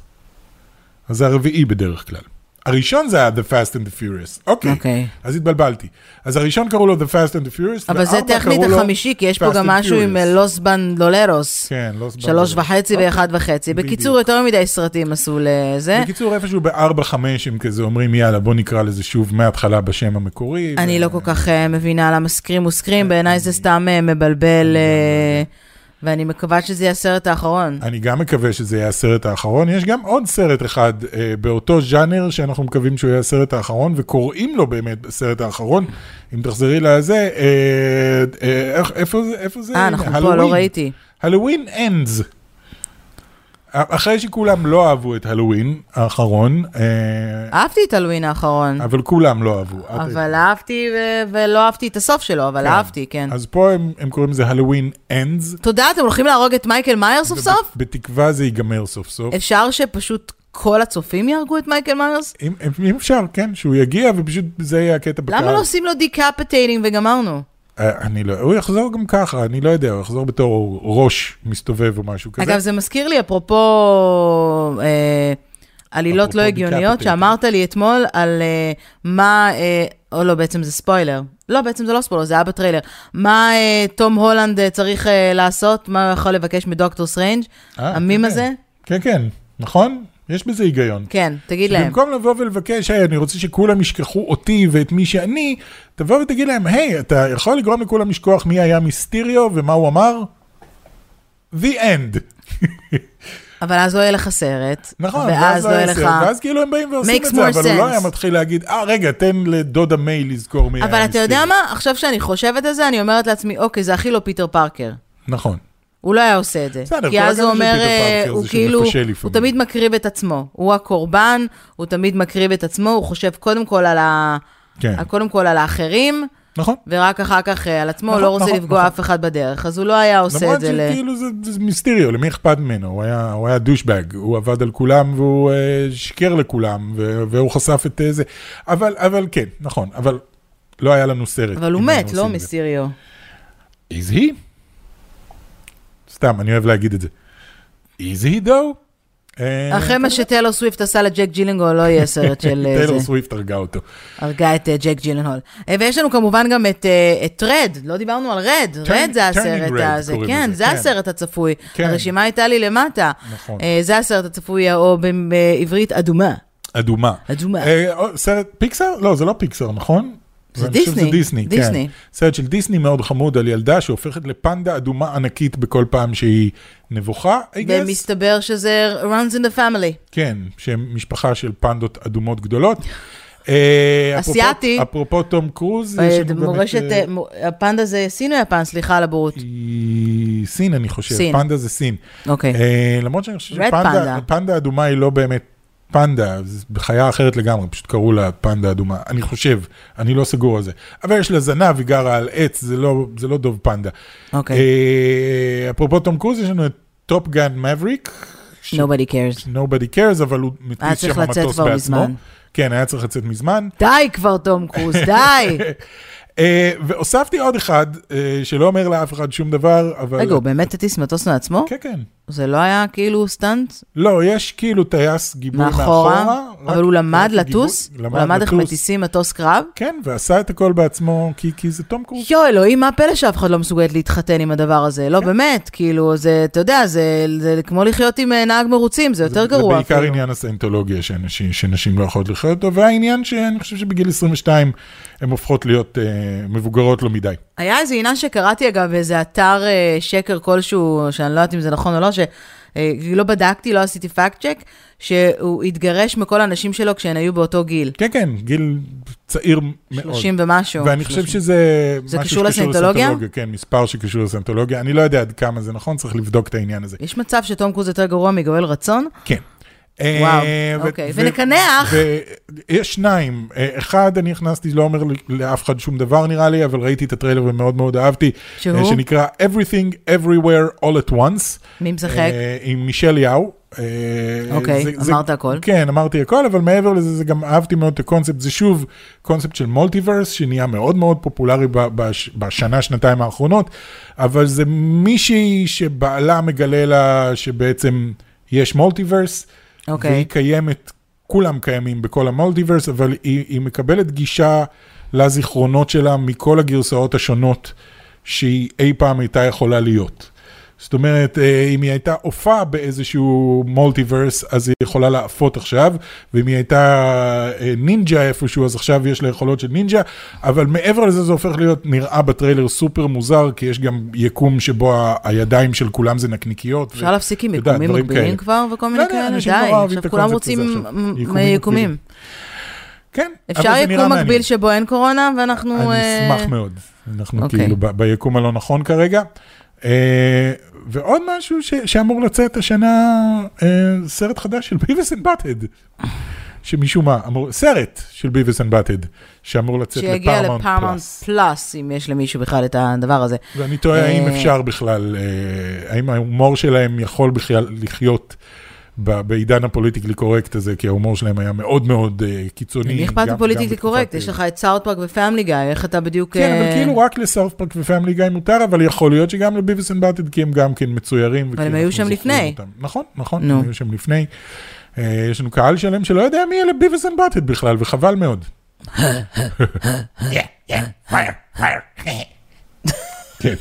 אז זה הרביעי בדרך כלל. הראשון זה היה The Fast and the Furious. אוקיי. אוקיי. אז התבלבלתי. אז הראשון קראו לו The Fast and the Furious, אבל זה טכנית החמישי, כי יש פה גם משהו עם. לוס בנדולרוס. כן, לא סבבה. שלוש וחצי אוקיי. ואחד וחצי. בקיצור, בדיוק. יותר מדי סרטים עשו לזה. בקיצור, איפשהו ב-4-5 הם כזה אומרים, יאללה, בוא נקרא לזה שוב מההתחלה בשם המקורי. אני ו- לא כל כך אה, מבינה למה סקרים הוא סקרים, בעיניי זה סתם אה, מבלבל, אה, ואני מקווה שזה יהיה הסרט האחרון. אני גם מקווה שזה יהיה הסרט האחרון. יש גם עוד סרט אחד אה, באותו ז'אנר שאנחנו מקווים שהוא יהיה הסרט האחרון, וקוראים לו באמת הסרט האחרון. אם תחזרי לזה, אה, אה, איפה? איפה זה? אה, אנחנו פה. לא ראיתי. Halloween Ends. אחרי שכולם לא אהבו את הלואוין האחרון, אה, אהבתי את הלואוין האחרון, אבל כולם לא אהבו. אבל אהבתי ולא אהבתי את הסוף שלו, אבל כן. אהבתי, כן. אז פה הם, קוראים לזה Halloween Ends. תודה, אתם הולכים להרוג את מייקל מאיירס סוף סוף? בתקווה זה ייגמר סוף סוף. אפשר שפשוט כל הצופים יהרגו את מייקל מאיירס? אם, אם אפשר, כן, שהוא יגיע ופשוט זה יהיה הקטע בקהל. למה לא עושים לו decapitating וגמרנו? אה, אני לא, הוא יחזור גם ככה, אני לא יודע, הוא יחזור בתור ראש מסתובב או משהו כזה. אגב, זה מזכיר לי, אפרופו אה, עלילות אפרופו לא הגיוניות. שאמרת לי אתמול על אה, מה, אה, או לא, בעצם זה ספוילר. לא, בעצם זה לא ספוילר, זה היה בטריילר. מה אה, תום הולנד אה, צריך אה, לעשות, מה הוא יכול לבקש מדוקטור סטרנג', אה, המים כן, הזה? כן, כן, נכון? יש בזה היגיון. כן, תגיד להם. במקום לבוא ולבקש, היי, אני רוצה שכולם ישכחו אותי ואת מי שאני, תבוא ותגיד להם, היי, אתה יכול לגרום לכולם לשכוח מי היה מיסטיריו ומה הוא אמר? The end. אבל אז לא יהיה לך סרט. נכון, ואז לא יהיה לך... ואז כאילו הם באים ועושים את זה, אבל הוא לא sense. היה מתחיל להגיד, אה, רגע, תן לדודה מיי לזכור מי היה אבל אתה יודע מיסטיריו." מה? עכשיו שאני חושבת על זה, אני אומרת לעצמי, אוקיי, זה הכי לא פיטר פארקר. נכון. הוא לא היה עושה את זה. בסדר, כי אז הוא אומר, אה, הוא כאילו, הוא. תמיד מקריב את עצמו. הוא הקורבן, הוא תמיד מקריב את עצמו, הוא חושב קודם כל על, ה... כן, קודם כל על האחרים, נכון. ורק אחר כך אה, על עצמו, הוא נכון, לא רוצה נכון, לפגוע נכון. אף אחד בדרך. אז הוא לא היה עושה את למרות זה ל... שכאילו זה, זה מיסטיריו, למי אכפת ממנו? הוא היה, הוא היה דושבג, הוא עבד על כולם והוא אה, שיקר לכולם, והוא חשף את זה. אבל, אבל כן, נכון, אבל לא היה לנו סרט. אבל הוא מת, לא. מיסטיריו. Is he? סתם, אני אוהב להגיד את זה. Though? אה, אחרי מה שטיילור סוויפט עשה לג'ייק ג'ילנהול, לא יהיה סרט של אה, טיילור. סוויפט הרגה אותו. הרגה את אה, ג'ייק ג'ילנהול. ויש לנו כמובן גם את, Red, לא דיברנו על Red, Red זה הסרט הזה, כן, זה כן. הסרט הצפוי. כן. הרשימה הייתה לי למטה. נכון. זה הסרט הצפוי, או בעברית אדומה. אדומה. אדומה. סרט פיקסר? לא, זה לא פיקסר, נכון? זה דיסני, זה דיסני, דיסני. כן. סרט של דיסני מאוד חמוד על ילדה שהופכת לפנדה אדומה ענקית בכל פעם שהיא נבוכה, I guess. ומסתבר שזה runs in the family. כן, שהם משפחה של פנדות אדומות גדולות. אה, אסיאתי. אפרופו תום קרוז, אה, יש לנו באמת, מורשת, אה, אה, הפנדה זה סין או יפן? סליחה על הבורות. סין, אני חושב. סין. פנדה זה סין. אוקיי. אה, למרות שאני חושב שפנדה פנדה. פנדה אדומה היא לא באמת פנדה, בחיה אחרת לגמרי, פשוט קראו לה פנדה אדומה. אני חושב, אני לא סגור על זה. אבל יש לה זנב, היא גרה על עץ, זה לא, זה לא דוב פנדה. אוקיי. אה, אפרופו תום קרוז, יש לנו את טופ גן מאבריק. Nobody cares. Nobody cares, אבל הוא מטיס שם המטוס בעצמו. מזמן. כן, היה צריך לצאת מזמן. די כבר, תום קרוז, די. אה, והוספתי עוד אחד, אה, שלא אומר לאף אחד שום דבר, אבל... רגע, הוא באמת הטיס מטוס מעצמו? כן, כן. זה לא היה כאילו stunt לא, יש כאילו טייס גיבוי מאחורה. מאחורה? רק- אבל הוא למד רק גיבוי- לטוס? הוא למד איך לטוס. מטיסים מטוס קרב? כן, ועשה את הכל בעצמו, כי, כי זה תום קרוז. יואו, אלוהים, מה הפלא שאף אחד לא מסוגלת להתחתן עם הדבר הזה? לא, באמת, כאילו, זה, אתה יודע, זה, זה כמו לחיות עם אה, נהג מרוצים, זה יותר גרוע זה בעיקר אפילו. עניין הסיינטולוגיה שאנשים, שנשים לא יכולות לחיות איתו, והעניין שאני חושב שבגיל 22 הן הופכות להיות אה, מבוגרות לא מדי. היה איזה עניין שקראתי, אגב, באיזה אתר אה, שקר כלשהו, שאני לא יודעת אם זה נכון או לא, שלא בדקתי, לא עשיתי fact check, שהוא התגרש מכל הנשים שלו כשהן היו באותו גיל. כן, כן, גיל צעיר מאוד. 30 ומשהו. ואני חושב 30. שזה... זה קשור שקשור לסיינטולוגיה? כן, מספר שקשור לסיינטולוגיה. אני לא יודע עד כמה זה נכון, צריך לבדוק את העניין הזה. יש מצב שתום קרוז יותר גרוע מגואל רצון? כן. וואו, אה, ו- אוקיי. ונקנח. ויש שניים. אה, אחד, אני הכנסתי, לא אומר לאף אחד שום דבר נראה לי, אבל ראיתי את הטריילר ומאוד מאוד אהבתי. שהוא? אה, שנקרא Everything Everywhere All at Once. מי משחק? עם מישל יאו. אוקיי, אמרת הכל. כן, אמרתי הכל, אבל מעבר לזה, זה גם אהבתי מאוד את הקונספט. זה שוב קונספט של מולטיברס, שנהיה מאוד מאוד פופולרי בשנה, שנתיים האחרונות, אבל זה מישהי שבעלה מגלה לה שבעצם יש multiverse, אוקיי. והיא קיימת, כולם קיימים בכל ה multiverse, אבל היא, היא מקבלת גישה לזיכרונות שלה מכל הגרסאות השונות שהיא אי פעם הייתה יכולה להיות. זאת אומרת, אה, אם היא הייתה אופה באיזשהו multiverse, אז היא יכולה לאפות עכשיו, ואם היא הייתה אה, נינג'ה איפשהו, אז עכשיו יש לה יכולות של נינג'ה, אבל מעבר לזה זה הופך להיות, נראה בטריילר סופר מוזר, כי יש גם יקום שבו הידיים של כולם זה נקניקיות. אפשר להפסיק עם יקומים מקבילים. כבר וכל מיני לא יודע, כאלה? די, עכשיו כולם רוצים יקומים. כן, אפשר אבל זה נראה יקום מעניין. מקביל שבו אין קורונה ואנחנו... אני אה, אשמח מאוד. אנחנו אוקיי. כאילו ביקום הלא נכון כרגע. אה, ועוד משהו ש- שאמור לצאת השנה, אה, סרט חדש של Beavis and Butt-Head. שמשום מה, אמור, סרט של Beavis and Butt-Head, שאמור לצאת שיגיע ל Paramount ל Paramount Plus. Plus, אם יש למישהו בכלל את הדבר הזה. ואני תוהה האם אה, אפשר בכלל, האם ההומור שלהם יכול בכלל לחיות בעידן ה politically correct הזה, כי ההומור שלהם היה מאוד מאוד אה, קיצוני. למי אכפת גם correct? בתקופת, יש אה, לך את South Park ו Family Guy, איך אתה בדיוק... כן, אבל אה, כאילו רק ל South Park ו Family Guy מותר, אבל יכול להיות שגם ל Beavis and Butt-Head, כי הם גם כן מצוירים. וכי הם היו שם לפני. נכון, נכון. הם היו שם לפני. אה, יש לנו קהל שלם שלא יודע מי אלה Beavis and Butt-Head בכלל, וחבל מאוד. כן,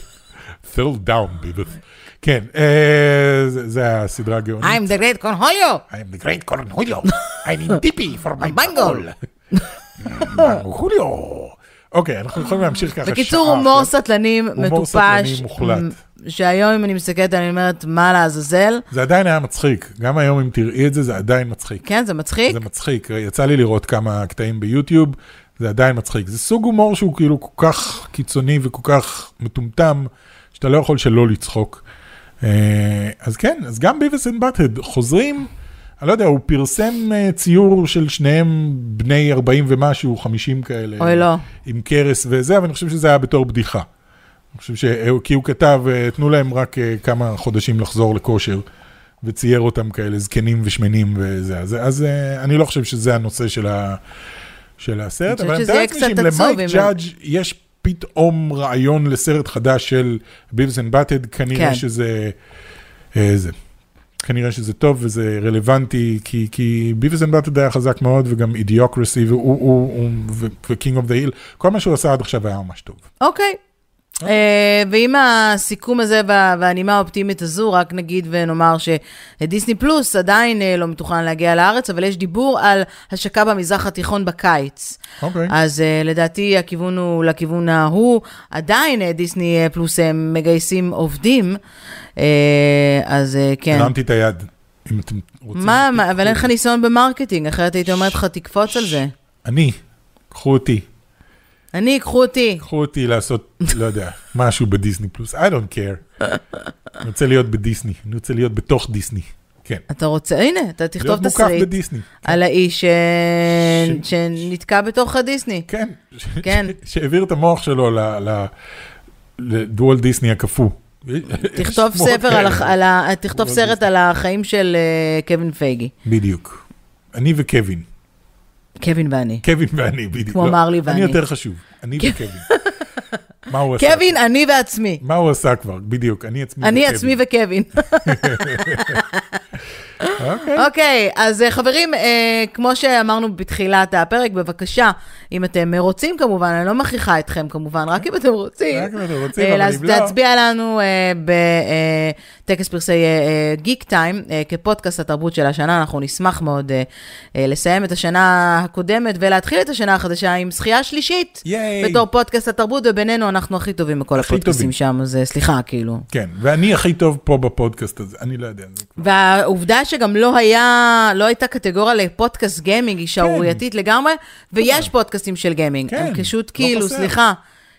throw down ביבס. כן, אה, זה- הסדרה הגאונית. I'm the great cornholio! I am the great Cornholio. I need dippy for my בנגול. חוליו. אוקיי, אנחנו יכולים להמשיך ככה בקיצור, הומור. סטלנים הומור סטלני מטופש, מוחלט. שהיום אם אני מסתכלת, אני אומרת, מה לעזאזל? זה עדיין היה מצחיק. גם היום אם תראי את זה, זה עדיין מצחיק. כן, זה מצחיק. זה מצחיק. יצא לי לראות כמה קטעים ביוטיוב, זה עדיין מצחיק. זה סוג הומור שהוא כאילו כל כך קיצוני וכל כך מטומטם, שאתה לא יכול שלא לצחוק. אה, אז כן, אז גם Beavis and Butt-Head חוזרים, אני לא יודע, הוא פרסם אה, ציור של שניהם בני 40 ומשהו, 50 כאלה. אוי, לא. עם קרס וזה, אבל אני חושב שזה היה בתור בדיחה. אני חושב ש... כי הוא כתב, אה, תנו להם רק אה, כמה חודשים לחזור לכושר, וצייר אותם כאלה זקנים ושמנים וזה. אז, אז אה, אני לא חושב שזה הנושא של, ה... של הסרט, אבל אני מתאר לעצמי שאם למייק ג'אדג' יש פתאום רעיון לסרט חדש של Beavis and Butt-Head, כנראה כן. שזה... שזה... זה. כנראה שזה טוב וזה רלוונטי, כי, כי Beavis and Butt-Head היה חזק מאוד, וגם Idiocracy, ו King of the Hill, כל מה שהוא עשה עד עכשיו היה ממש טוב. אוקיי. אה, ועם הסיכום הזה וה- והנימה האופטימית הזו, רק נגיד ונאמר שדיסני פלוס עדיין אה, לא מתוכנן להגיע לארץ, אבל יש דיבור על השקה במזרח התיכון בקיץ. אוקיי. אז אה, לדעתי הכיוון הוא לכיוון ההוא. עדיין דיסני פלוס אה, מגייסים עובדים, אז כן. הרמתי את היד, אם אתם רוצים. מה, מה, אבל אין לך ניסיון ב marketing, אחרת הייתי אומרת לך, תקפוץ על זה. אני, קחו אותי, אני, קחו אותי. קחו אותי לעשות, לא יודע, משהו בדיסני פלוס, I don't care. אני רוצה להיות בדיסני, אני רוצה להיות בתוך דיסני. כן. אתה רוצה, הנה, אתה תכתוב להיות מוקף בדיסני. על האיש ש... ש- שנתקע בתוך הדיסני. כן. כן. שהעביר את המוח שלו ל- ל- לדואל דיסני הקפוא. תכתוב ספר. תכתוב סרט. על החיים של אה, קווין פייגי. בדיוק. אני וקווין. קווין ואני. קווין ואני, בדיוק. כמו לא, מרלי ואני. אני יותר חשוב. אני וקווין. מה הוא עשה? קווין, אני ועצמי. מה הוא עשה כבר? בדיוק, אני עצמי אני וקווין. עצמי וקווין. אוקיי. אוקיי, אז אה, חברים, אה, כמו שאמרנו בתחילת הפרק, בבקשה, אם אתם רוצים כמובן, אני לא מכריחה אתכם כמובן, רק אם אתם רוצים. רק אם אתם רוצים, אה, אבל אם לא- להצביע לנו בטקס פרסי גיק טיים, כפודקאסט התרבות של השנה, אנחנו נשמח מאוד לסיים את השנה הקודמת ולהתחיל את השנה החדשה עם זכייה שלישית. ייי. בתור פודקאסט התרבות, ובינינו אנחנו הכי טובים בכל הכי הפודקאסטים טובים. שם, אז אה, סליחה, כאילו. כן, ואני הכי טוב פה בפודקאסט הזה, אני לא יודע. והעובדה שגם לא היה, לא הייתה קטגוריה לפודקאסט gaming, היא שערורייתית לגמרי, ויש פודקאסטים של gaming. כן, הם פשוט לא כאילו, חסר. סליחה,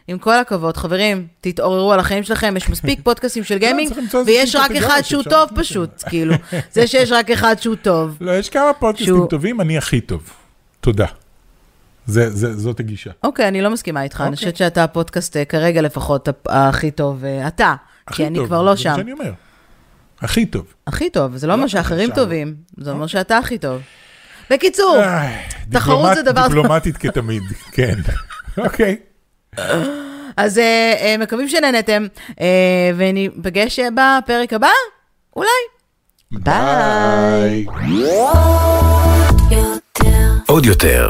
עם כל הכבוד, חברים, תתעוררו על החיים שלכם, יש מספיק פודקאסטים של gaming, למצוא איזושהי ויש רק אחד שהוא טוב פשוט, כאילו. זה שיש רק אחד שהוא טוב. לא, יש כמה פודקאסטים טובים, אני הכי טוב. תודה. זה, זה, זאת הגישה. אוקיי, אני לא מסכימה איתך, אני אוקיי. חושבת שאתה הפודקאסט אה, כרגע לפחות הכי טוב, אה, אתה, הכי כי אני טוב, כבר לא זה מה שם. שאני אומר. הכי טוב. הכי טוב, זה לא לא אומר שאחרים שם. טובים, זה אומר שאתה הכי טוב. בקיצור, איי, תחרות דיפלומט- זה דבר. דיפלומטית כתמיד, כן. אוקיי. אז אה, אה, מקווים שנהנתם, אה, וניפגש אה, בפרק הבא, אולי. ביי. עוד יותר,